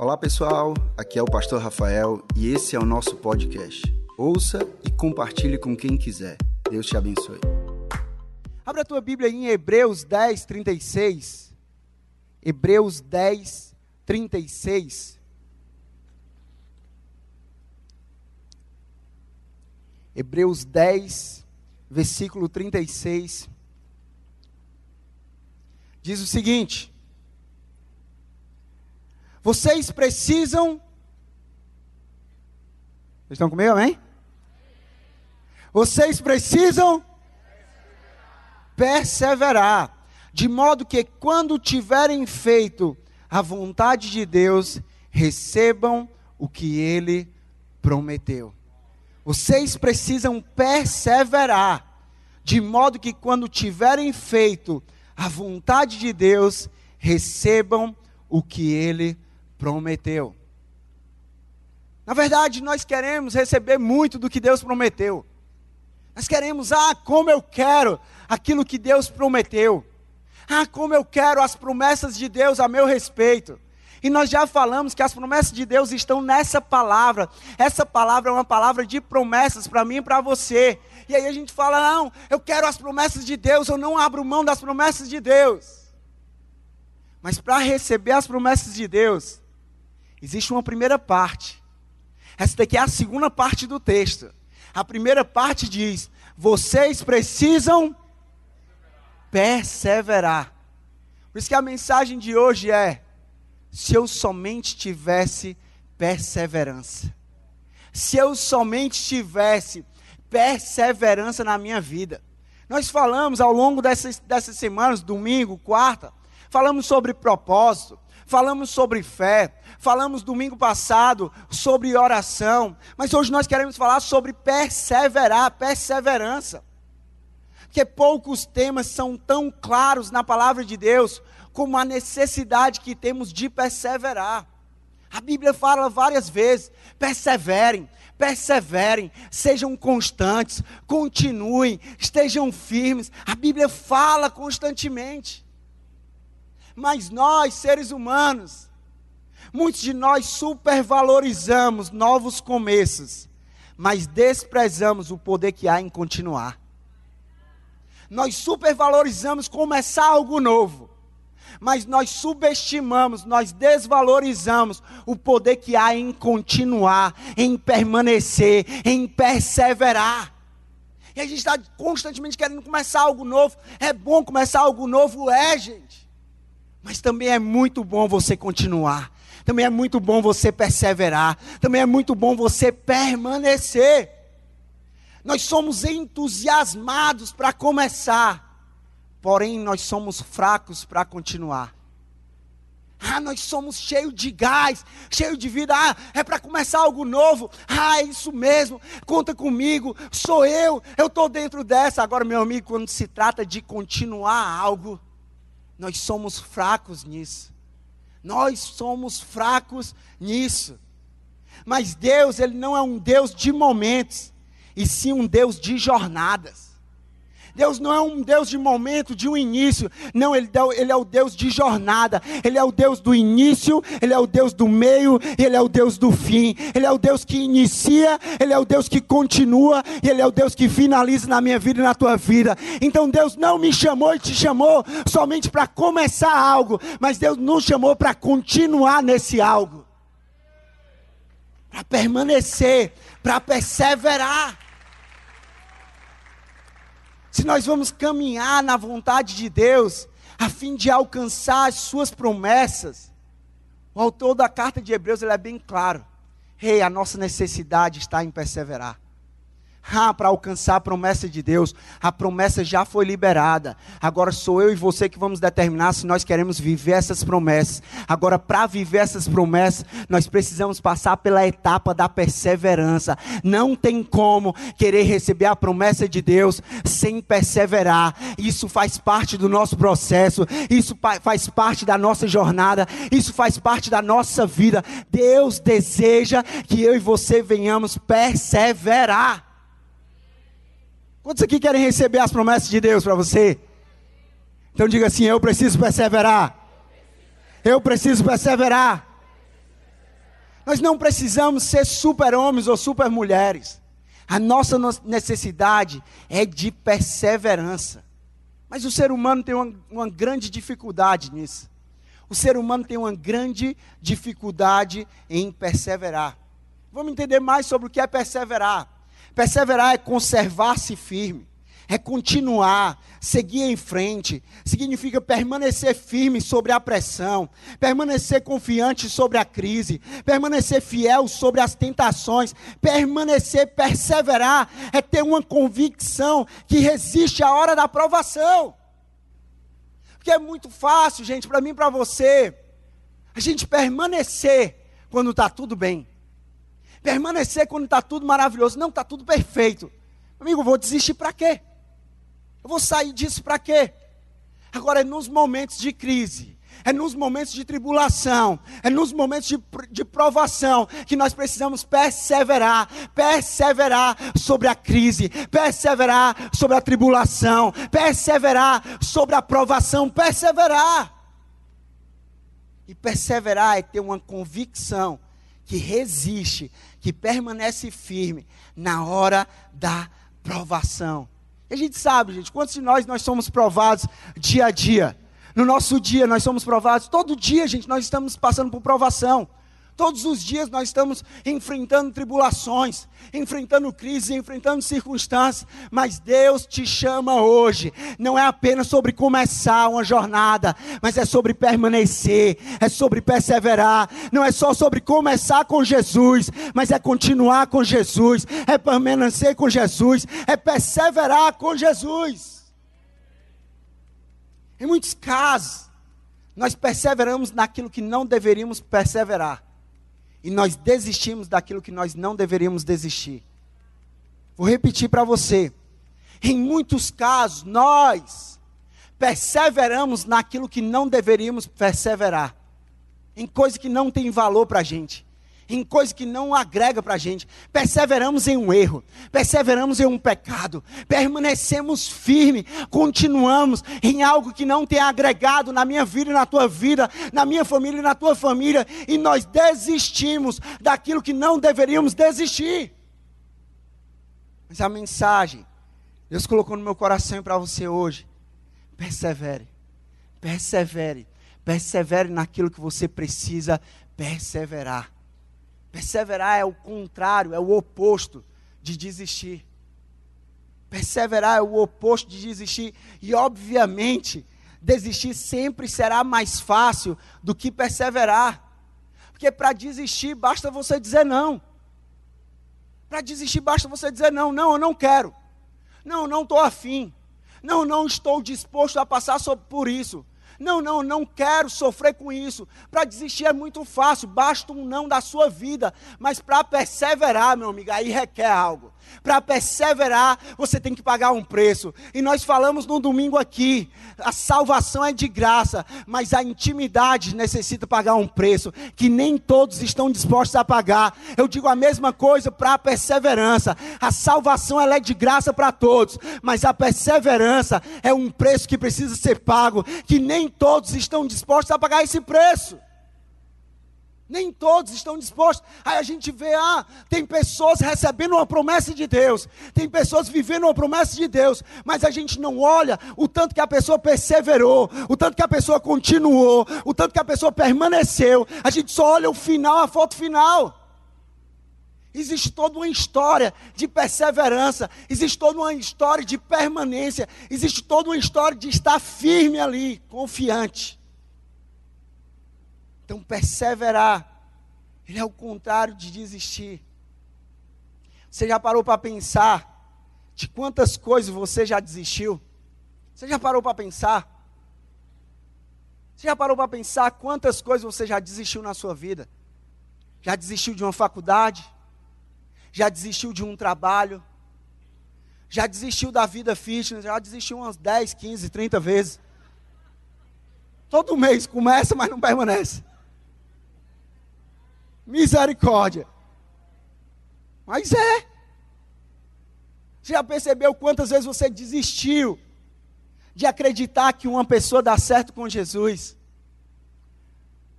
Olá pessoal, aqui é o Pastor Rafael e esse é o nosso podcast. Ouça e compartilhe com quem quiser. Deus te abençoe. Abra a tua Bíblia em Hebreus 10, 36. Hebreus 10, 36. Hebreus 10, versículo 36. Diz o seguinte: Vocês precisam. Vocês estão comigo, amém? Vocês precisam perseverar, de modo que quando tiverem feito a vontade de Deus, recebam o que ele prometeu. Vocês precisam perseverar, de modo que quando tiverem feito a vontade de Deus, recebam o que ele prometeu. Na verdade, nós queremos receber muito do que Deus prometeu. Nós queremos, ah, como eu quero aquilo que Deus prometeu. Ah, como eu quero as promessas de Deus a meu respeito. E nós já falamos que as promessas de Deus estão nessa palavra. Essa palavra é uma palavra de promessas para mim e para você. E aí a gente fala: não, eu quero as promessas de Deus, eu não abro mão das promessas de Deus. Mas para receber as promessas de Deus, existe uma primeira parte. Essa daqui é a segunda parte do texto. A primeira parte diz: vocês precisam perseverar. Por isso que a mensagem de hoje é: se eu somente tivesse perseverança. Se eu somente tivesse perseverança na minha vida. Nós falamos ao longo dessas, dessas semanas, domingo, quarta, falamos sobre propósito, falamos sobre fé, falamos domingo passado sobre oração, mas hoje nós queremos falar sobre perseverar, perseverança. Porque poucos temas são tão claros na palavra de Deus como a necessidade que temos de perseverar. A Bíblia fala várias vezes: perseverem, perseverem, sejam constantes, continuem, estejam firmes. A Bíblia fala constantemente. Mas nós, seres humanos, muitos de nós supervalorizamos novos começos, mas desprezamos o poder que há em continuar. Nós supervalorizamos começar algo novo, mas nós subestimamos, nós desvalorizamos o poder que há em continuar, em permanecer, em perseverar. E a gente está constantemente querendo começar algo novo. É bom começar algo novo, é, gente. Mas também é muito bom você continuar. Também é muito bom você perseverar. Também é muito bom você permanecer. Nós somos entusiasmados para começar, porém nós somos fracos para continuar. Ah, nós somos cheios de gás, cheios de vida. Ah, é para começar algo novo. Ah, é isso mesmo. Conta comigo. Sou eu. Eu estou dentro dessa. Agora, meu amigo, quando se trata de continuar algo, nós somos fracos nisso. Nós somos fracos nisso. Mas Deus, Ele não é um Deus de momentos, e sim um Deus de jornadas. Deus não é um Deus de momento, de um início. Não, ele, ele, é o Deus de jornada. Ele é o Deus do início, Ele é o Deus do meio, Ele é o Deus do fim. Ele é o Deus que inicia, Ele é o Deus que continua, Ele é o Deus que finaliza na minha vida e na tua vida. Então Deus não me chamou e te chamou somente para começar algo, mas Deus nos chamou para continuar nesse algo. Para permanecer, para perseverar se nós vamos caminhar na vontade de Deus, a fim de alcançar as suas promessas, o autor da carta de Hebreus ele é bem claro. Rei, hey, a nossa necessidade está em perseverar. Ah, para alcançar a promessa de Deus, a promessa já foi liberada. Agora sou eu e você que vamos determinar se nós queremos viver essas promessas. Agora, para viver essas promessas, nós precisamos passar pela etapa da perseverança. Não tem como querer receber a promessa de Deus sem perseverar. Isso faz parte do nosso processo, isso faz parte da nossa jornada, isso faz parte da nossa vida. Deus deseja que eu e você venhamos perseverar. Quantos aqui querem receber as promessas de Deus para você? Então diga assim: Eu preciso perseverar. Eu preciso perseverar. Nós não precisamos ser super-homens ou super-mulheres. A nossa necessidade é de perseverança. Mas o ser humano tem uma, uma grande dificuldade nisso. O ser humano tem uma grande dificuldade em perseverar. Vamos entender mais sobre o que é perseverar. Perseverar é conservar-se firme é continuar, seguir em frente, significa permanecer firme sobre a pressão, permanecer confiante sobre a crise, permanecer fiel sobre as tentações, permanecer, perseverar, é ter uma convicção que resiste à hora da provação. Porque é muito fácil, gente, para mim e para você, a gente permanecer quando está tudo bem. Permanecer quando está tudo maravilhoso. Não, está tudo perfeito. Amigo, vou desistir para quê? Eu vou sair disso para quê? Agora é nos momentos de crise, é nos momentos de tribulação, é nos momentos de, de provação que nós precisamos perseverar, perseverar sobre a crise, perseverar sobre a tribulação, perseverar sobre a provação, perseverar. E perseverar é ter uma convicção que resiste, que permanece firme na hora da provação. E a gente sabe, gente, quantos de nós nós somos provados dia a dia? No nosso dia nós somos provados, todo dia, gente, nós estamos passando por provação. Todos os dias nós estamos enfrentando tribulações, enfrentando crises, enfrentando circunstâncias, mas Deus te chama hoje. Não é apenas sobre começar uma jornada, mas é sobre permanecer, é sobre perseverar. Não é só sobre começar com Jesus, mas é continuar com Jesus, é permanecer com Jesus, é perseverar com Jesus. Em muitos casos, nós perseveramos naquilo que não deveríamos perseverar e nós desistimos daquilo que nós não deveríamos desistir. Vou repetir para você. Em muitos casos, nós perseveramos naquilo que não deveríamos perseverar, em coisas que não têm valor para a gente em coisas que não agrega para a gente. Perseveramos em um erro, perseveramos em um pecado, permanecemos firmes, continuamos em algo que não tem agregado na minha vida e na tua vida, na minha família e na tua família, e nós desistimos daquilo que não deveríamos desistir. Mas a mensagem, Deus colocou no meu coração para você hoje: persevere, persevere, persevere naquilo que você precisa perseverar. Perseverar é o contrário, é o oposto de desistir. Perseverar é o oposto de desistir. E, obviamente, desistir sempre será mais fácil do que perseverar. Porque para desistir basta você dizer não. Para desistir basta você dizer não. Não, eu não quero. Não, não estou afim. Não, não estou disposto a passar por isso. Não, não, não quero sofrer com isso. Para desistir é muito fácil, basta um não da sua vida. Mas para perseverar, meu amigo, aí requer algo. Para perseverar, você tem que pagar um preço. E nós falamos no domingo aqui: a salvação é de graça, mas a intimidade necessita pagar um preço que nem todos estão dispostos a pagar. Eu digo a mesma coisa para a perseverança. A salvação ela é de graça para todos, mas a perseverança é um preço que precisa ser pago, que nem todos estão dispostos a pagar esse preço. Nem todos estão dispostos. Aí a gente vê, ah, tem pessoas recebendo uma promessa de Deus, tem pessoas vivendo uma promessa de Deus, mas a gente não olha o tanto que a pessoa perseverou, o tanto que a pessoa continuou, o tanto que a pessoa permaneceu. A gente só olha o final, a foto final. Existe toda uma história de perseverança, existe toda uma história de permanência, existe toda uma história de estar firme ali, confiante. Então, perseverar, ele é o contrário de desistir. Você já parou para pensar de quantas coisas você já desistiu? Você já parou para pensar? Você já parou para pensar quantas coisas você já desistiu na sua vida? Já desistiu de uma faculdade? já desistiu de um trabalho, já desistiu da vida fitness, já desistiu umas 10, 15, 30 vezes. Todo mês começa, mas não permanece. Misericórdia. Mas é. Você já percebeu quantas vezes você desistiu de acreditar que uma pessoa dá certo com Jesus?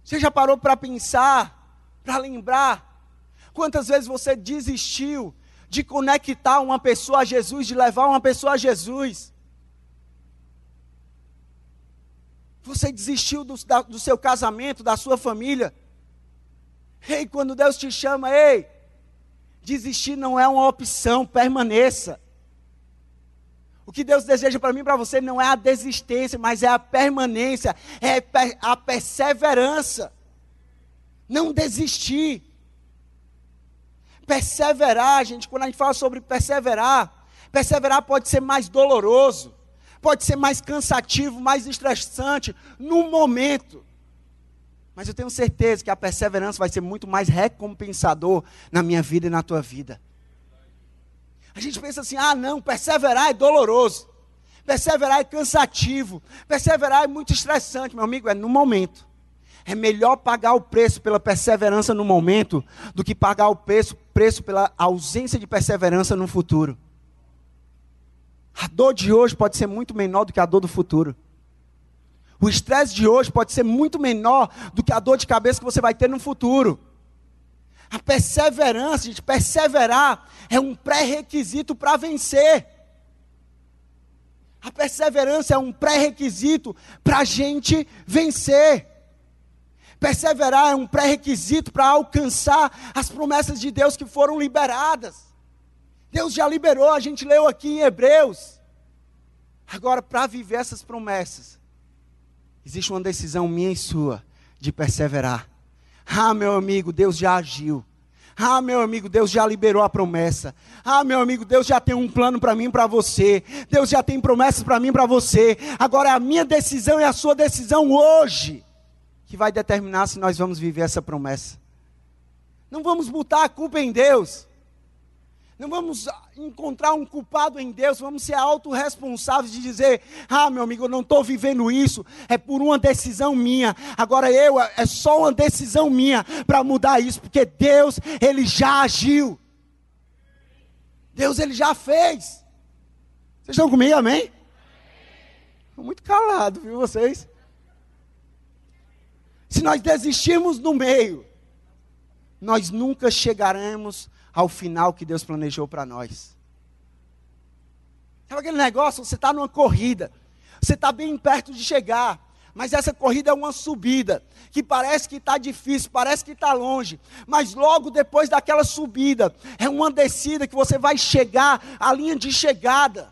Você já parou para pensar para lembrar quantas vezes você desistiu de conectar uma pessoa a Jesus, de levar uma pessoa a Jesus. Você desistiu do, da, do seu casamento, da sua família. Ei, quando Deus te chama, ei, desistir não é uma opção, permaneça. O que Deus deseja para mim e para você não é a desistência, mas é a permanência, é a perseverança. Não desistir. Perseverar, gente, quando a gente fala sobre perseverar, perseverar pode ser mais doloroso, pode ser mais cansativo, mais estressante no momento. Mas eu tenho certeza que a perseverança vai ser muito mais recompensador na minha vida e na tua vida. A gente pensa assim: ah, não, perseverar é doloroso, perseverar é cansativo, perseverar é muito estressante, meu amigo, é no momento. É melhor pagar o preço pela perseverança no momento do que pagar o preço, preço pela ausência de perseverança no futuro. A dor de hoje pode ser muito menor do que a dor do futuro. O estresse de hoje pode ser muito menor do que a dor de cabeça que você vai ter no futuro. A perseverança, gente, perseverar é um pré-requisito para vencer. A perseverança é um pré-requisito para a gente vencer. Perseverar é um pré-requisito para alcançar as promessas de Deus que foram liberadas. Deus já liberou, a gente leu aqui em Hebreus. Agora, para viver essas promessas, existe uma decisão minha e sua de perseverar. Ah, meu amigo, Deus já agiu. Ah, meu amigo, Deus já liberou a promessa. Ah, meu amigo, Deus já tem um plano para mim e para você. Deus já tem promessas para mim e para você. Agora é a minha decisão e a sua decisão hoje que vai determinar se nós vamos viver essa promessa. Não vamos botar a culpa em Deus. Não vamos encontrar um culpado em Deus, vamos ser autorresponsáveis de dizer: ah, meu amigo, eu não estou vivendo isso, é por uma decisão minha. Agora eu, é só uma decisão minha para mudar isso, porque Deus, Ele já agiu. Deus, Ele já fez. Vocês estão comigo, amém? Estou muito calado, viu vocês? Se nós desistirmos no meio, nós nunca chegaremos ao final que Deus planejou para nós. Sabe aquele negócio? Você está numa corrida, você está bem perto de chegar, mas essa corrida é uma subida, que parece que está difícil, parece que está longe, mas logo depois daquela subida, é uma descida que você vai chegar à linha de chegada.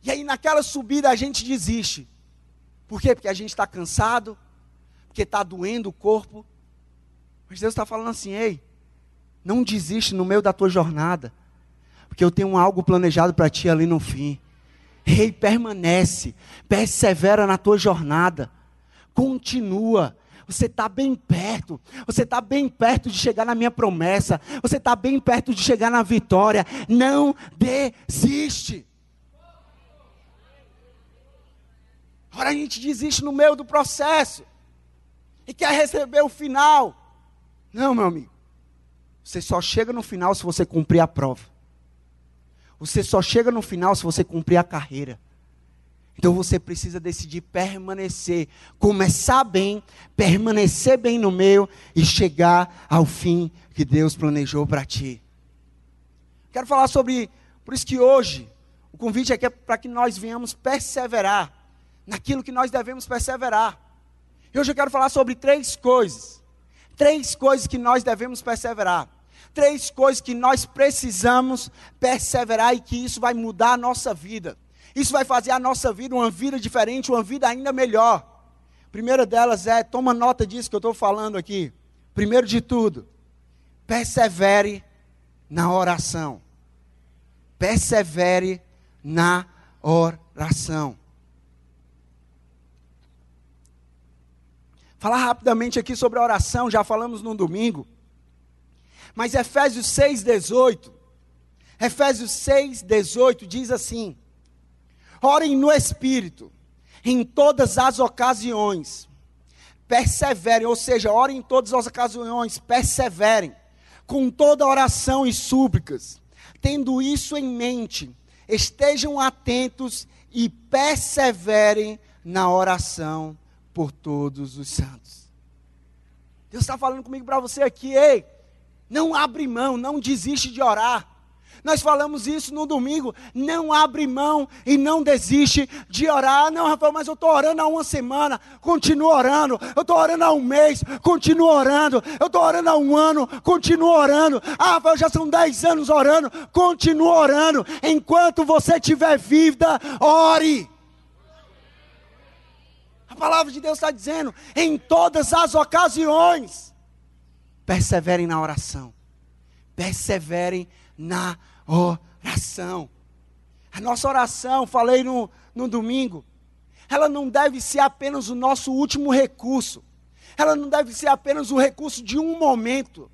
E aí naquela subida a gente desiste. Por quê? Porque a gente está cansado, porque está doendo o corpo. Mas Deus está falando assim: ei, não desiste no meio da tua jornada, porque eu tenho algo planejado para ti ali no fim. Ei, permanece, persevera na tua jornada, continua. Você está bem perto, você está bem perto de chegar na minha promessa, você está bem perto de chegar na vitória. Não desiste. Ora, a gente desiste no meio do processo e quer receber o final. Não, meu amigo. Você só chega no final se você cumprir a prova. Você só chega no final se você cumprir a carreira. Então você precisa decidir permanecer, começar bem, permanecer bem no meio e chegar ao fim que Deus planejou para ti. Quero falar sobre, por isso que hoje o convite aqui é para que nós venhamos perseverar naquilo que nós devemos perseverar. Hoje eu quero falar sobre três coisas. Três coisas que nós devemos perseverar. Três coisas que nós precisamos perseverar e que isso vai mudar a nossa vida. Isso vai fazer a nossa vida uma vida diferente, uma vida ainda melhor. A primeira delas é, toma nota disso que eu estou falando aqui. Primeiro de tudo, persevere na oração. Persevere na oração. Falar rapidamente aqui sobre a oração, já falamos no domingo. Mas Efésios 6, 18. Efésios 6, 18 diz assim: Orem no Espírito, em todas as ocasiões. Perseverem, ou seja, orem em todas as ocasiões, perseverem, com toda oração e súplicas. Tendo isso em mente, estejam atentos e perseverem na oração por todos os santos. Deus está falando comigo para você aqui, ei, não abre mão, não desiste de orar. Nós falamos isso no domingo. Não abre mão e não desiste de orar. Não, Rafael, mas eu estou orando há uma semana. Continua orando. Eu estou orando há um mês. Continua orando. Eu estou orando há um ano. Continua orando. Ah, Rafael, já são dez anos orando. Continua orando. Enquanto você tiver vida, ore. A palavra de Deus está dizendo: em todas as ocasiões, perseverem na oração. Perseverem na oração. A nossa oração, falei no, no domingo, ela não deve ser apenas o nosso último recurso. Ela não deve ser apenas o recurso de um momento.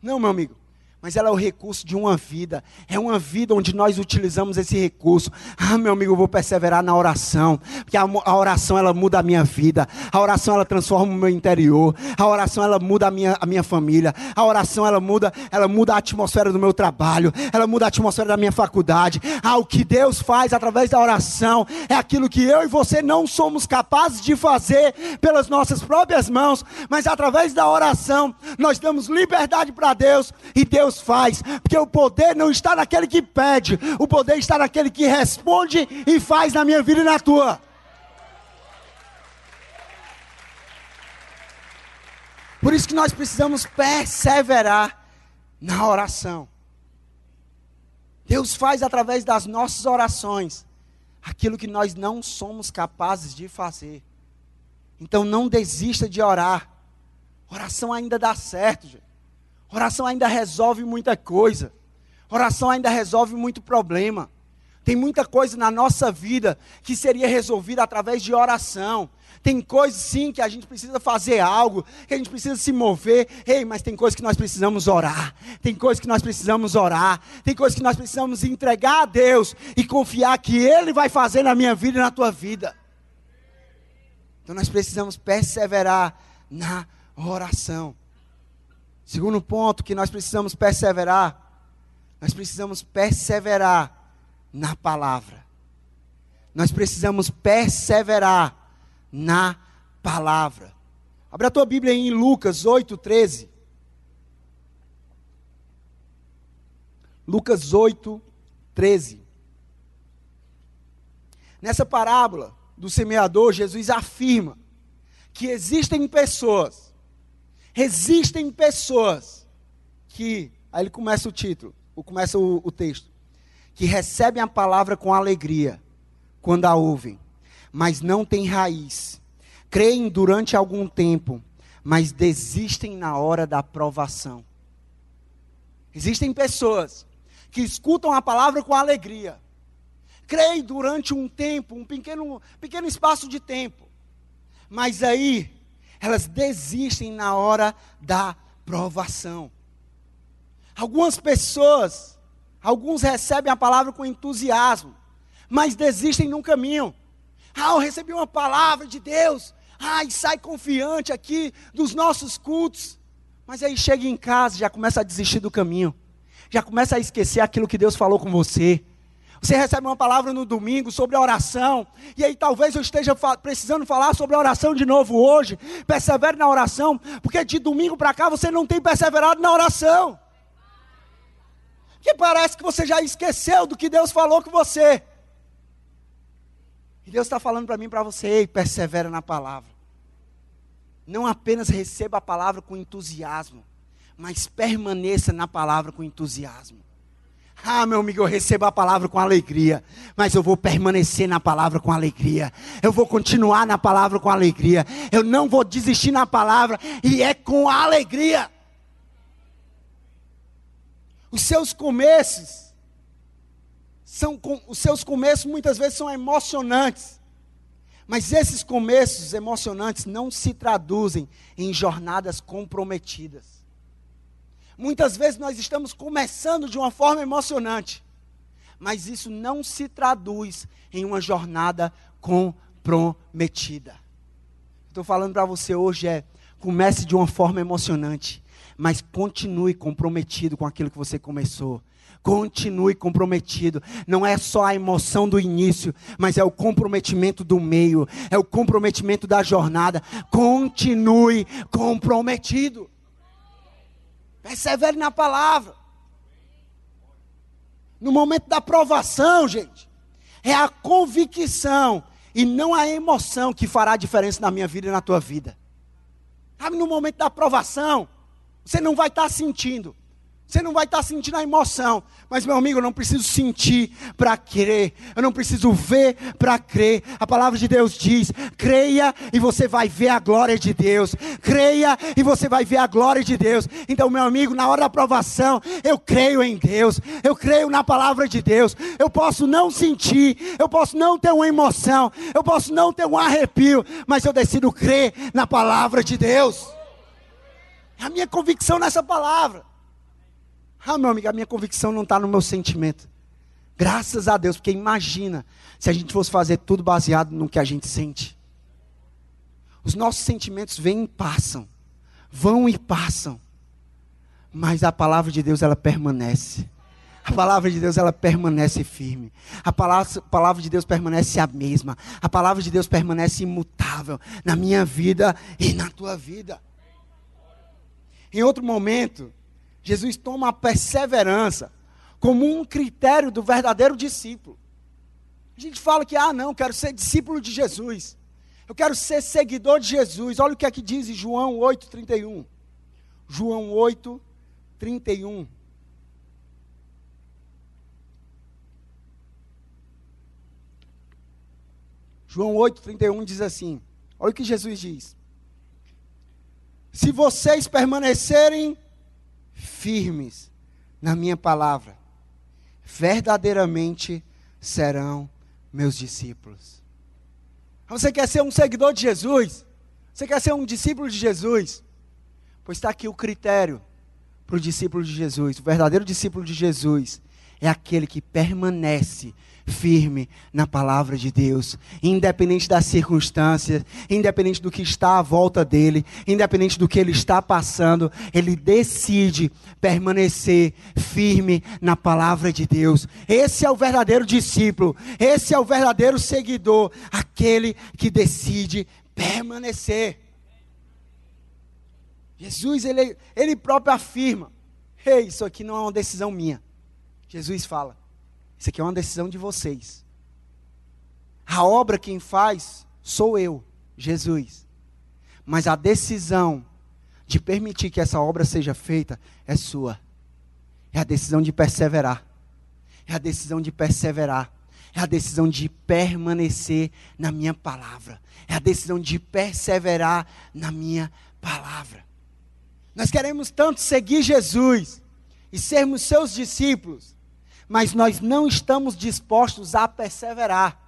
Não, meu amigo mas ela é o recurso de uma vida. É uma vida onde nós utilizamos esse recurso. Ah, meu amigo, eu vou perseverar na oração, porque a, a, oração ela muda a minha vida. A oração ela transforma o meu interior. A oração ela muda a minha, a minha família. A oração ela muda, ela muda a atmosfera do meu trabalho. Ela muda a atmosfera da minha faculdade. Ah, o que Deus faz através da oração é aquilo que eu e você não somos capazes de fazer pelas nossas próprias mãos, mas através da oração nós damos liberdade para Deus e Deus Deus faz, porque o poder não está naquele que pede, o poder está naquele que responde e faz na minha vida e na tua. Por isso que nós precisamos perseverar na oração. Deus faz através das nossas orações aquilo que nós não somos capazes de fazer. Então não desista de orar. Oração ainda dá certo, gente. Oração ainda resolve muita coisa. Oração ainda resolve muito problema. Tem muita coisa na nossa vida que seria resolvida através de oração. Tem coisas sim que a gente precisa fazer algo, que a gente precisa se mover. Ei, mas tem coisas que nós precisamos orar. Tem coisas que nós precisamos orar. Tem coisas que nós precisamos entregar a Deus e confiar que Ele vai fazer na minha vida e na tua vida. Então nós precisamos perseverar na oração. Segundo ponto que nós precisamos perseverar, nós precisamos perseverar na palavra. Nós precisamos perseverar na palavra. Abra a tua Bíblia em Lucas 8, 13. Lucas 8, 13. Nessa parábola do semeador, Jesus afirma que existem pessoas Existem pessoas que, aí ele começa o título, começa o, o texto, que recebem a palavra com alegria quando a ouvem, mas não têm raiz. Creem durante algum tempo, mas desistem na hora da aprovação. Existem pessoas que escutam a palavra com alegria, creem durante um tempo, um pequeno, pequeno espaço de tempo, mas aí elas desistem na hora da provação. Algumas pessoas, alguns recebem a palavra com entusiasmo, mas desistem no caminho. Ah, eu recebi uma palavra de Deus. Ah, e sai confiante aqui dos nossos cultos. Mas aí chega em casa, já começa a desistir do caminho. Já começa a esquecer aquilo que Deus falou com você. Você recebe uma palavra no domingo sobre oração, e aí talvez eu esteja fa precisando falar sobre a oração de novo hoje. Persevere na oração, porque de domingo para cá você não tem perseverado na oração. Que parece que você já esqueceu do que Deus falou com você. E Deus está falando para mim, para você, ei, persevera na palavra. Não apenas receba a palavra com entusiasmo, mas permaneça na palavra com entusiasmo. Ah, meu amigo, eu recebo a palavra com alegria, mas eu vou permanecer na palavra com alegria. Eu vou continuar na palavra com alegria. Eu não vou desistir na palavra e é com alegria. Os seus começos são os seus começos muitas vezes são emocionantes. Mas esses começos emocionantes não se traduzem em jornadas comprometidas. Muitas vezes nós estamos começando de uma forma emocionante, mas isso não se traduz em uma jornada comprometida. Estou falando para você hoje é comece de uma forma emocionante, mas continue comprometido com aquilo que você começou. Continue comprometido. Não é só a emoção do início, mas é o comprometimento do meio, é o comprometimento da jornada. Continue comprometido. Persevere na palavra. No momento da provação, gente, é a convicção e não a emoção que fará a diferença na minha vida e na tua vida. Sabe, no momento da provação, você não vai estar sentindo. Você não vai estar sentindo a emoção, mas meu amigo, eu não preciso sentir para crer, eu não preciso ver para crer. A palavra de Deus diz: creia e você vai ver a glória de Deus, creia e você vai ver a glória de Deus. Então, meu amigo, na hora da aprovação, eu creio em Deus, eu creio na palavra de Deus. Eu posso não sentir, eu posso não ter uma emoção, eu posso não ter um arrepio, mas eu decido crer na palavra de Deus. É a minha convicção nessa palavra. Ah, meu amigo, a minha convicção não está no meu sentimento. Graças a Deus, porque imagina se a gente fosse fazer tudo baseado no que a gente sente. Os nossos sentimentos vêm e passam, vão e passam, mas a palavra de Deus ela permanece. A palavra de Deus ela permanece firme. A palavra, a palavra de Deus permanece a mesma. A palavra de Deus permanece imutável na minha vida e na tua vida. Em outro momento, Jesus toma a perseverança como um critério do verdadeiro discípulo. A gente fala que, ah, não, quero ser discípulo de Jesus. Eu quero ser seguidor de Jesus. Olha o que é que diz João 8, 31. João 8, 31. João 8, 31 diz assim: olha o que Jesus diz. Se vocês permanecerem firmes na minha palavra, verdadeiramente serão meus discípulos. Você quer ser um seguidor de Jesus? Você quer ser um discípulo de Jesus? Pois está aqui o critério para o discípulo de Jesus. O verdadeiro discípulo de Jesus é aquele que permanece firme na palavra de Deus, independente das circunstâncias, independente do que está à volta dele, independente do que ele está passando, ele decide permanecer firme na palavra de Deus. Esse é o verdadeiro discípulo, esse é o verdadeiro seguidor, aquele que decide permanecer. Jesus, ele, ele próprio afirma: Ei, isso aqui não é uma decisão minha. Jesus fala: isso aqui é uma decisão de vocês. A obra quem faz sou eu, Jesus. Mas a decisão de permitir que essa obra seja feita é sua. É a decisão de perseverar. É a decisão de perseverar. É a decisão de permanecer na minha palavra. É a decisão de perseverar na minha palavra. Nós queremos tanto seguir Jesus e sermos seus discípulos, mas nós não estamos dispostos a perseverar.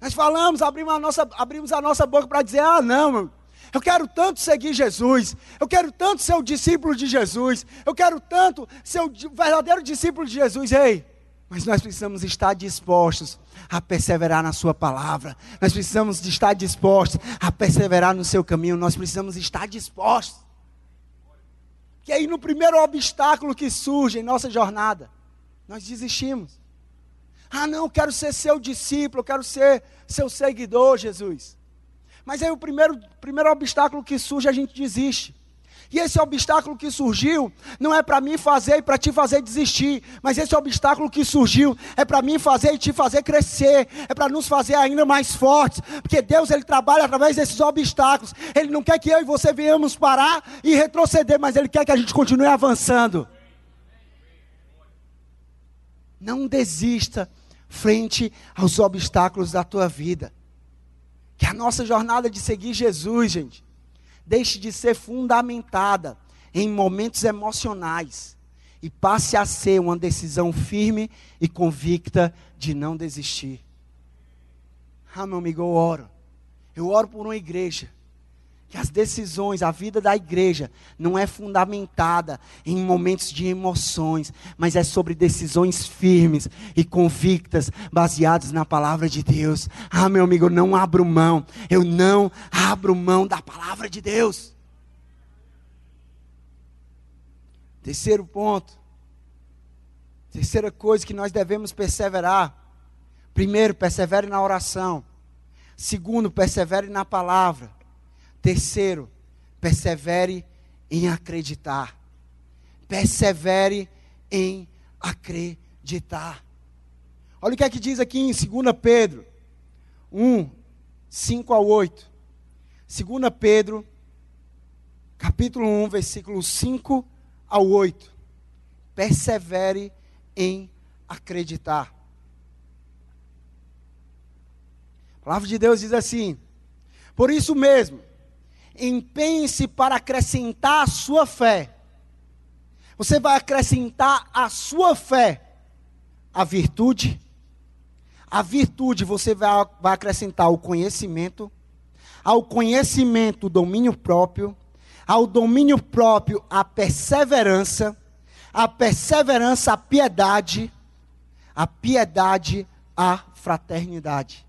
Nós falamos, abrimos a nossa, abrimos a nossa boca para dizer: ah, não, eu quero tanto seguir Jesus, eu quero tanto ser o discípulo de Jesus, eu quero tanto ser o verdadeiro discípulo de Jesus. Ei, mas nós precisamos estar dispostos a perseverar na Sua palavra, nós precisamos estar dispostos a perseverar no seu caminho, nós precisamos estar dispostos. Que aí no primeiro obstáculo que surge em nossa jornada, nós desistimos. Ah, não, quero ser seu discípulo, quero ser seu seguidor, Jesus. Mas aí o primeiro, primeiro obstáculo que surge, a gente desiste. E esse obstáculo que surgiu não é para mim fazer e para te fazer desistir, mas esse obstáculo que surgiu é para mim fazer e te fazer crescer, é para nos fazer ainda mais fortes, porque Deus ele trabalha através desses obstáculos. Ele não quer que eu e você venhamos parar e retroceder, mas ele quer que a gente continue avançando. Não desista frente aos obstáculos da tua vida. Que a nossa jornada de seguir Jesus, gente, deixe de ser fundamentada em momentos emocionais e passe a ser uma decisão firme e convicta de não desistir. Ah, meu amigo, eu oro. Eu oro por uma igreja que as decisões, a vida da igreja não é fundamentada em momentos de emoções, mas é sobre decisões firmes e convictas, baseadas na palavra de Deus. Ah, meu amigo, eu não abro mão, eu não abro mão da palavra de Deus. Terceiro ponto, terceira coisa que nós devemos perseverar. Primeiro, persevere na oração. Segundo, persevere na palavra. Terceiro, persevere em acreditar. persevere em acreditar. Olha o que é que diz aqui em 2 Pedro 1, 5 a 8. 2 Pedro, capítulo 1, versículo 5 a 8. Persevere em acreditar. A palavra de Deus diz assim: Por isso mesmo, empenhe-se para acrescentar a sua fé. Você vai acrescentar a sua fé a virtude. A virtude você vai, vai acrescentar o conhecimento. Ao conhecimento, o domínio próprio. Ao domínio próprio, a perseverança. A perseverança, a piedade. A piedade, a fraternidade.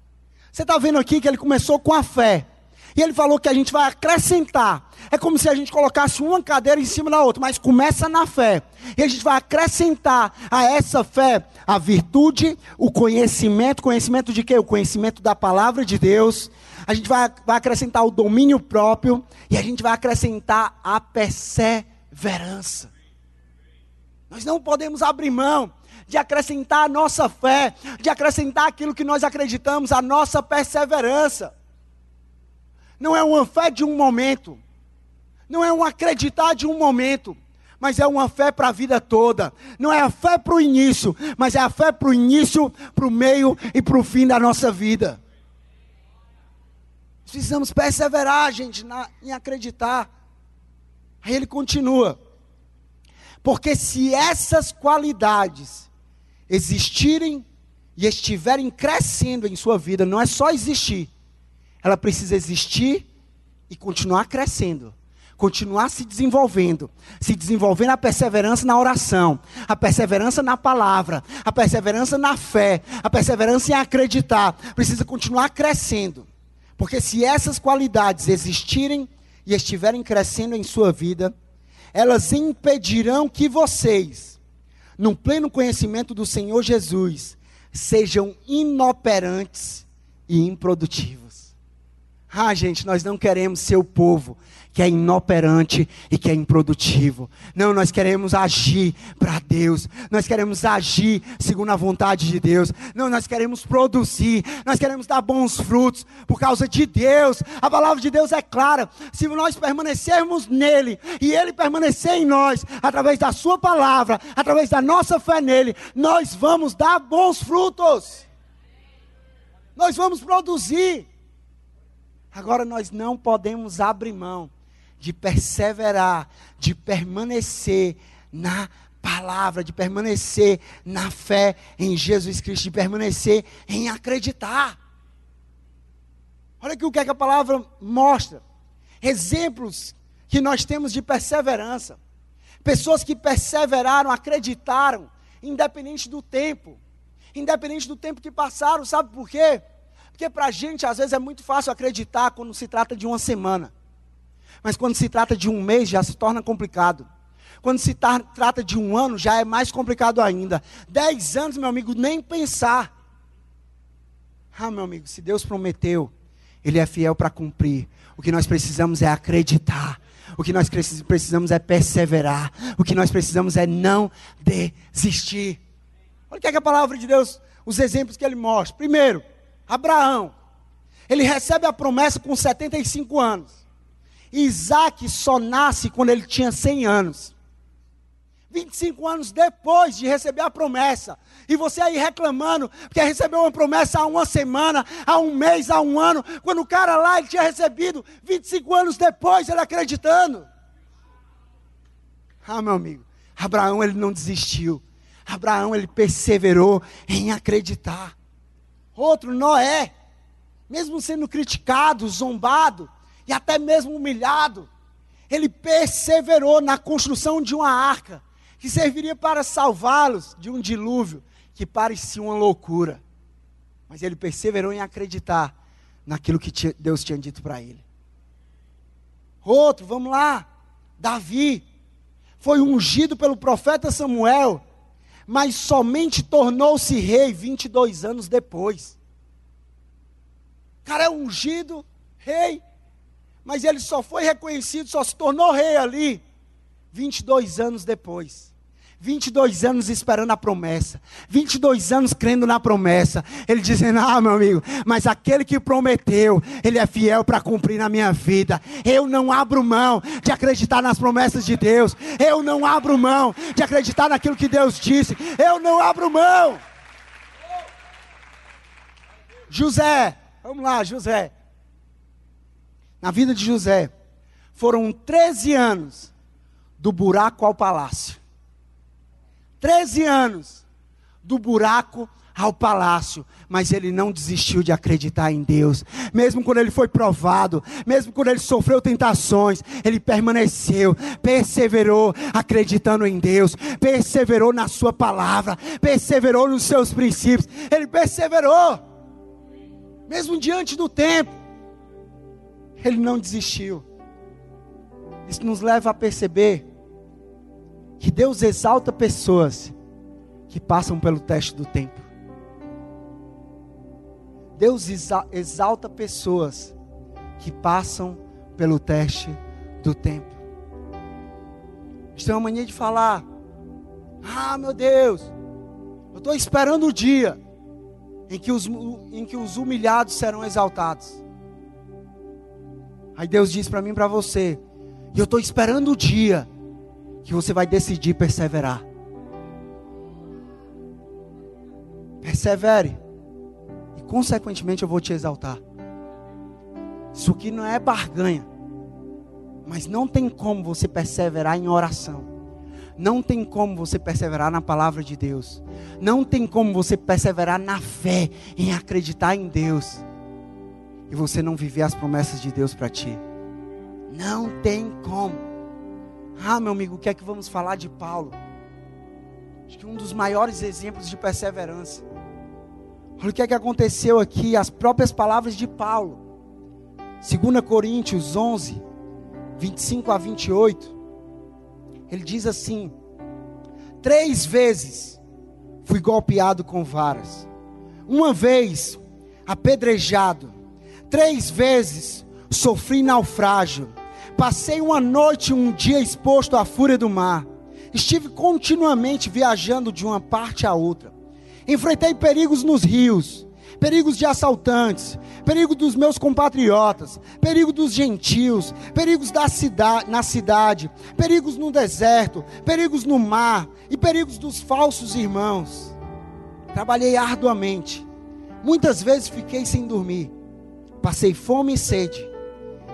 Você está vendo aqui que ele começou com a fé. E ele falou que a gente vai acrescentar. É como se a gente colocasse uma cadeira em cima da outra, mas começa na fé. E a gente vai acrescentar a essa fé a virtude, o conhecimento. Conhecimento de quê? O conhecimento da palavra de Deus. A gente vai, vai acrescentar o domínio próprio. E a gente vai acrescentar a perseverança. Nós não podemos abrir mão de acrescentar a nossa fé, de acrescentar aquilo que nós acreditamos, a nossa perseverança. Não é uma fé de um momento, não é um acreditar de um momento, mas é uma fé para a vida toda. Não é a fé para o início, mas é a fé para o início, para o meio e para o fim da nossa vida. Precisamos perseverar, gente, na, em acreditar. Aí ele continua. Porque se essas qualidades existirem e estiverem crescendo em sua vida, não é só existir, ela precisa existir e continuar crescendo, continuar se desenvolvendo, se desenvolvendo a perseverança na oração, a perseverança na palavra, a perseverança na fé, a perseverança em acreditar, precisa continuar crescendo. Porque se essas qualidades existirem e estiverem crescendo em sua vida, elas impedirão que vocês, no pleno conhecimento do Senhor Jesus, sejam inoperantes e improdutivos. Ah, gente, nós não queremos ser o povo que é inoperante e que é improdutivo. Não, nós queremos agir para Deus. Nós queremos agir segundo a vontade de Deus. Não, nós queremos produzir. Nós queremos dar bons frutos por causa de Deus. A palavra de Deus é clara. Se nós permanecermos nele e ele permanecer em nós, através da sua palavra, através da nossa fé nele, nós vamos dar bons frutos. Nós vamos produzir. Agora nós não podemos abrir mão de perseverar, de permanecer na palavra, de permanecer na fé em Jesus Cristo, de permanecer em acreditar. Olha aqui o que, é que a palavra mostra. Exemplos que nós temos de perseverança. Pessoas que perseveraram, acreditaram, independente do tempo. Independente do tempo que passaram, sabe por quê? Porque para a gente, às vezes, é muito fácil acreditar quando se trata de uma semana. Mas quando se trata de um mês, já se torna complicado. Quando se trata de um ano, já é mais complicado ainda. Dez anos, meu amigo, nem pensar. Ah, meu amigo, se Deus prometeu, Ele é fiel para cumprir. O que nós precisamos é acreditar. O que nós precisamos é perseverar. O que nós precisamos é não desistir. Olha o que, é que a palavra de Deus, os exemplos que ele mostra. Primeiro, Abraão, ele recebe a promessa com 75 anos. Isaac só nasce quando ele tinha 100 anos. 25 anos depois de receber a promessa. E você aí reclamando, porque recebeu uma promessa há uma semana, há um mês, há um ano, quando o cara lá ele tinha recebido 25 anos depois, ele acreditando. Ah, meu amigo, Abraão ele não desistiu. Abraão ele perseverou em acreditar. Outro, Noé, mesmo sendo criticado, zombado e até mesmo humilhado, ele perseverou na construção de uma arca que serviria para salvá-los de um dilúvio que parecia uma loucura. Mas ele perseverou em acreditar naquilo que Deus tinha dito para ele. Outro, vamos lá, Davi foi ungido pelo profeta Samuel mas somente tornou-se rei 22 anos depois. O cara é ungido, rei, mas ele só foi reconhecido, só se tornou rei ali 22 anos depois. 22 anos esperando a promessa, 22 anos crendo na promessa, ele dizendo: Ah, meu amigo, mas aquele que prometeu, ele é fiel para cumprir na minha vida. Eu não abro mão de acreditar nas promessas de Deus, eu não abro mão de acreditar naquilo que Deus disse, eu não abro mão. José, vamos lá, José. Na vida de José, foram 13 anos do buraco ao palácio. 13 anos, do buraco ao palácio, mas ele não desistiu de acreditar em Deus, mesmo quando ele foi provado, mesmo quando ele sofreu tentações, ele permaneceu, perseverou, acreditando em Deus, perseverou na Sua palavra, perseverou nos seus princípios, ele perseverou, mesmo diante do tempo, ele não desistiu. Isso nos leva a perceber que Deus exalta pessoas que passam pelo teste do tempo. Deus exalta pessoas que passam pelo teste do tempo. Eles têm uma mania de falar: Ah, meu Deus, eu estou esperando o dia em que, os, em que os humilhados serão exaltados. Aí Deus diz para mim e para você: E eu estou esperando o dia que você vai decidir perseverar. Persevere. E consequentemente eu vou te exaltar. Isso aqui não é barganha. Mas não tem como você perseverar em oração. Não tem como você perseverar na palavra de Deus. Não tem como você perseverar na fé, em acreditar em Deus. E você não viver as promessas de Deus para ti. Não tem como. Ah, meu amigo, o que é que vamos falar de Paulo? Acho que um dos maiores exemplos de perseverança. Olha o que é que aconteceu aqui, as próprias palavras de Paulo. 2 Coríntios 11, 25 a 28. Ele diz assim: Três vezes fui golpeado com varas, uma vez apedrejado, três vezes sofri naufrágio Passei uma noite, um dia exposto à fúria do mar. Estive continuamente viajando de uma parte a outra. Enfrentei perigos nos rios, perigos de assaltantes, perigo dos meus compatriotas, perigo dos gentios, perigos da cidade, na cidade, perigos no deserto, perigos no mar e perigos dos falsos irmãos. Trabalhei arduamente. Muitas vezes fiquei sem dormir. Passei fome e sede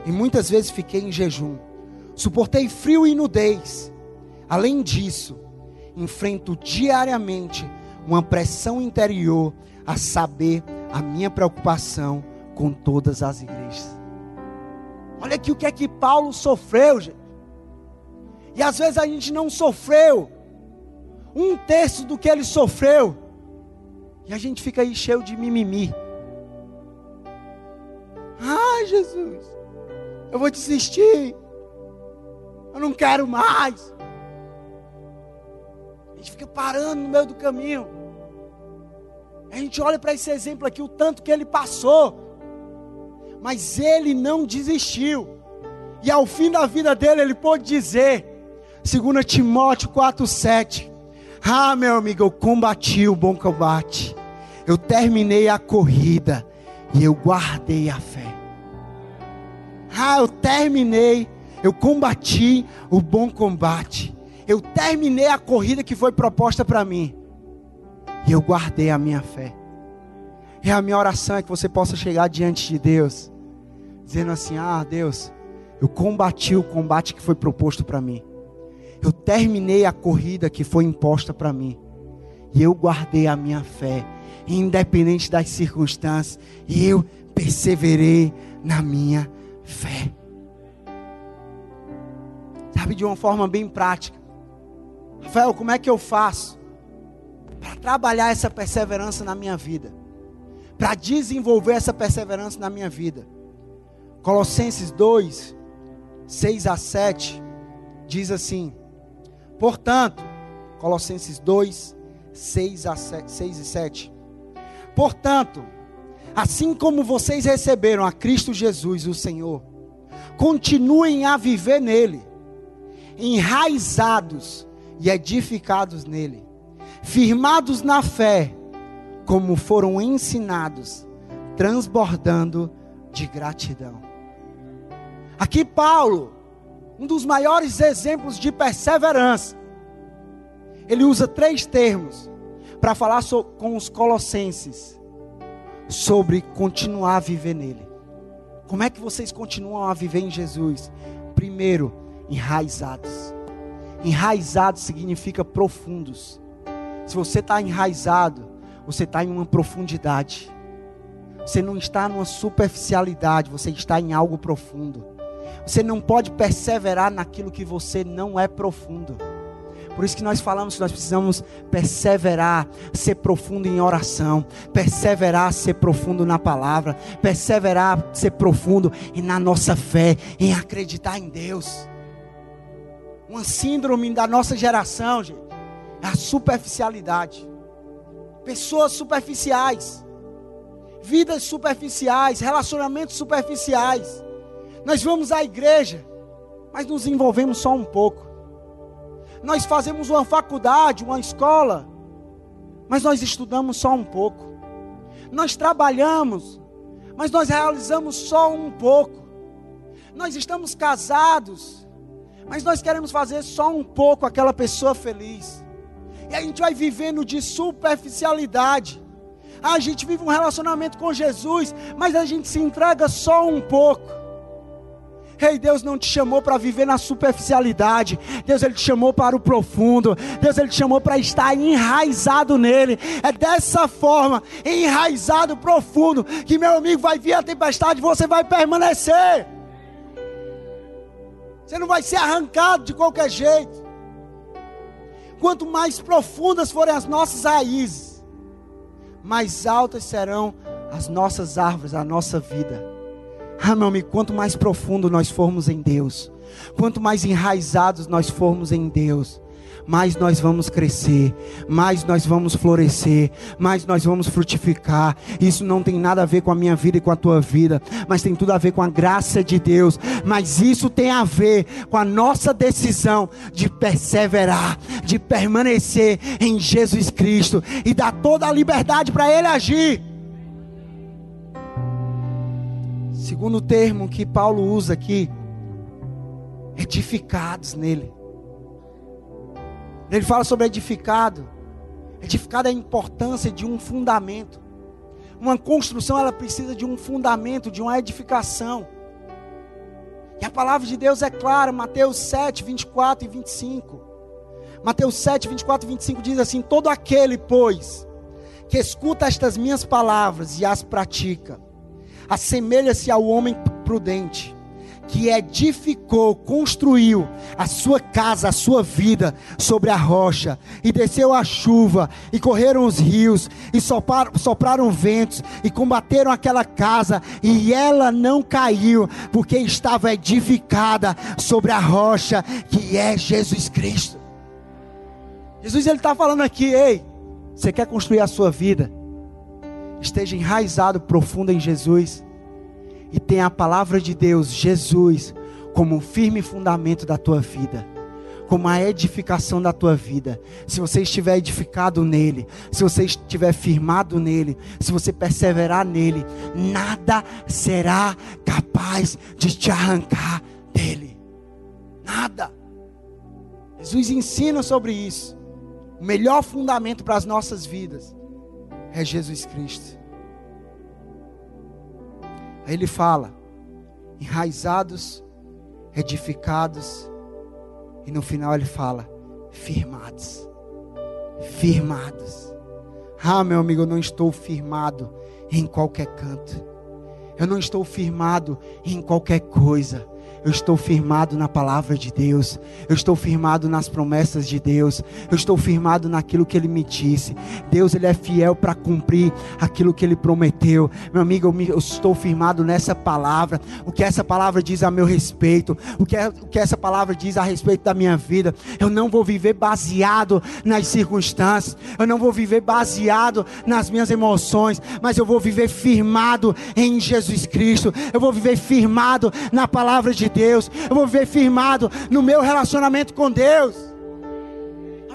e muitas vezes fiquei em jejum. Suportei frio e nudez. Além disso, enfrento diariamente uma pressão interior a saber a minha preocupação com todas as igrejas. Olha aqui o que é que Paulo sofreu, gente. E às vezes a gente não sofreu um terço do que ele sofreu. E a gente fica aí cheio de mimimi. Ai, Jesus eu vou desistir. Eu não quero mais. A gente fica parando no meio do caminho. A gente olha para esse exemplo aqui, o tanto que ele passou. Mas ele não desistiu. E ao fim da vida dele, ele pôde dizer, 2 Timóteo 4,7: Ah, meu amigo, eu combati o bom combate, eu terminei a corrida e eu guardei a fé. Ah, eu terminei, eu combati o bom combate, eu terminei a corrida que foi proposta para mim, e eu guardei a minha fé. E a minha oração é que você possa chegar diante de Deus, dizendo assim: Ah, Deus, eu combati o combate que foi proposto para mim, eu terminei a corrida que foi imposta para mim, e eu guardei a minha fé, independente das circunstâncias, e eu perseverei na minha fé. Sabe, de uma forma bem prática. Rafael, como é que eu faço para trabalhar essa perseverança na minha vida? Para desenvolver essa perseverança na minha vida? Colossenses 2, 6 a 7, diz assim: Portanto, Colossenses 2, 6, a 7, 6 e 7. Portanto, Assim como vocês receberam a Cristo Jesus, o Senhor, continuem a viver nele. enraizados e edificados nele, firmados na fé, como foram ensinados, transbordando de gratidão. Aqui, Paulo, um dos maiores exemplos de perseverança, ele usa três termos para falar com os colossenses sobre continuar a viver nele. Como é que vocês continuam a viver em Jesus? Primeiro, enraizados. Enraizados significa profundos. Se você está enraizado, você está em uma profundidade. Você não está numa superficialidade, você está em algo profundo. Você não pode perseverar naquilo que você não é profundo. Por isso que nós falamos que nós precisamos perseverar, ser profundo em oração, perseverar, ser profundo na palavra, perseverar, ser profundo e na nossa fé, em acreditar em Deus. Uma síndrome da nossa geração, gente, é a superficialidade. Pessoas superficiais, vidas superficiais, relacionamentos superficiais. Nós vamos à igreja, mas nos envolvemos só um pouco. Nós fazemos uma faculdade, uma escola, mas nós estudamos só um pouco. Nós trabalhamos, mas nós realizamos só um pouco. Nós estamos casados, mas nós queremos fazer só um pouco aquela pessoa feliz. E a gente vai vivendo de superficialidade. A gente vive um relacionamento com Jesus, mas a gente se entrega só um pouco. Ei, Deus não te chamou para viver na superficialidade. Deus ele te chamou para o profundo. Deus ele te chamou para estar enraizado nele. É dessa forma, enraizado profundo, que meu amigo vai vir a tempestade e você vai permanecer. Você não vai ser arrancado de qualquer jeito. Quanto mais profundas forem as nossas raízes, mais altas serão as nossas árvores, a nossa vida. Ah, meu amigo, quanto mais profundo nós formos em Deus, quanto mais enraizados nós formos em Deus, mais nós vamos crescer, mais nós vamos florescer, mais nós vamos frutificar. Isso não tem nada a ver com a minha vida e com a tua vida, mas tem tudo a ver com a graça de Deus. Mas isso tem a ver com a nossa decisão de perseverar, de permanecer em Jesus Cristo e dar toda a liberdade para Ele agir. Segundo termo que Paulo usa aqui, edificados nele. Ele fala sobre edificado. Edificado é a importância de um fundamento. Uma construção ela precisa de um fundamento, de uma edificação. E a palavra de Deus é clara, Mateus 7, 24 e 25. Mateus 7, 24 e 25 diz assim: Todo aquele, pois, que escuta estas minhas palavras e as pratica, assemelha-se ao homem prudente, que edificou, construiu a sua casa, a sua vida sobre a rocha, e desceu a chuva, e correram os rios, e sopraram, sopraram ventos, e combateram aquela casa, e ela não caiu, porque estava edificada sobre a rocha, que é Jesus Cristo. Jesus ele está falando aqui, ei, você quer construir a sua vida? Esteja enraizado profundo em Jesus e tenha a palavra de Deus, Jesus, como um firme fundamento da tua vida, como a edificação da tua vida. Se você estiver edificado nele, se você estiver firmado nele, se você perseverar nele, nada será capaz de te arrancar dele. Nada. Jesus ensina sobre isso. O melhor fundamento para as nossas vidas é Jesus Cristo. Aí ele fala: enraizados, edificados, e no final ele fala: firmados. Firmados. Ah, meu amigo, eu não estou firmado em qualquer canto. Eu não estou firmado em qualquer coisa. Eu estou firmado na palavra de Deus. Eu estou firmado nas promessas de Deus. Eu estou firmado naquilo que Ele me disse. Deus, Ele é fiel para cumprir aquilo que Ele prometeu. Meu amigo, eu, me, eu, estou firmado nessa palavra. O que essa palavra diz a meu respeito. O que, é, o que essa palavra diz a respeito da minha vida. Eu não vou viver baseado nas circunstâncias. Eu não vou viver baseado nas minhas emoções. Mas eu vou viver firmado em Jesus Cristo. Eu vou viver firmado na palavra de Deus, eu vou viver firmado no meu relacionamento com Deus.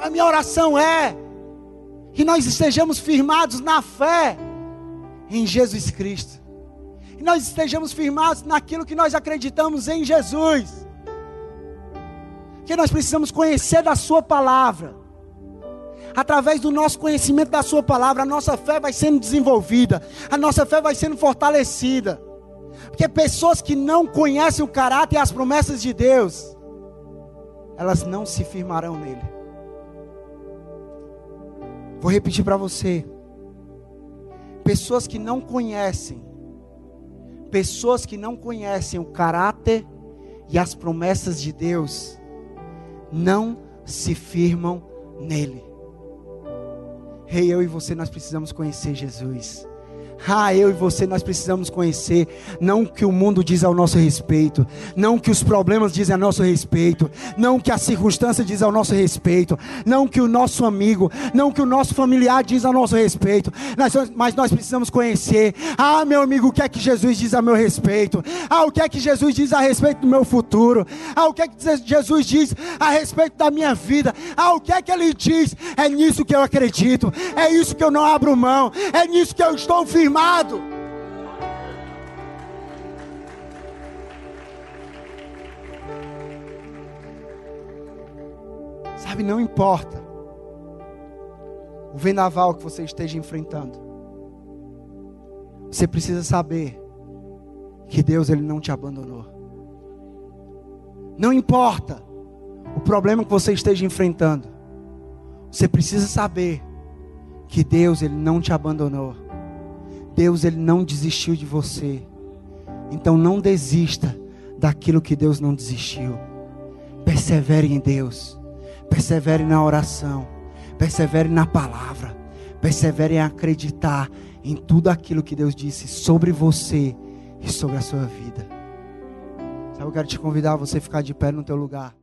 A minha oração é que nós estejamos firmados na fé em Jesus Cristo. E nós estejamos firmados naquilo que nós acreditamos em Jesus. Que nós precisamos conhecer da Sua palavra. Através do nosso conhecimento da Sua palavra, a nossa fé vai sendo desenvolvida, a nossa fé vai sendo fortalecida. Porque pessoas que não conhecem o caráter e as promessas de Deus, elas não se firmarão nele. Vou repetir para você. Pessoas que não conhecem, pessoas que não conhecem o caráter e as promessas de Deus, não se firmam nele. Rei, hey, eu e você, nós precisamos conhecer Jesus. Ah, eu e você nós precisamos conhecer, não o que o mundo diz ao nosso respeito, não o que os problemas dizem a nosso respeito, não o que a circunstância diz ao nosso respeito, não o que o nosso amigo, não o que o nosso familiar diz ao nosso respeito, mas nós precisamos conhecer. Ah, meu amigo, o que é que Jesus diz a meu respeito? Ah, o que é que Jesus diz a respeito do meu futuro? Ah, o que é que Jesus diz a respeito da minha vida? Ah, o que é que ele diz? É nisso que eu acredito, é isso que eu não abro mão, é nisso que eu estou firme firmado. Sabe, não importa o vendaval que você esteja enfrentando. Você precisa saber que Deus ele não te abandonou. Não importa o problema que você esteja enfrentando. Você precisa saber que Deus ele não te abandonou. Deus ele não desistiu de você. Então não desista daquilo que Deus não desistiu. Persevere em Deus. Persevere na oração. Persevere na palavra. Persevere em acreditar em tudo aquilo que Deus disse sobre você e sobre a sua vida. Sabe, eu quero te convidar a você ficar de pé no teu lugar.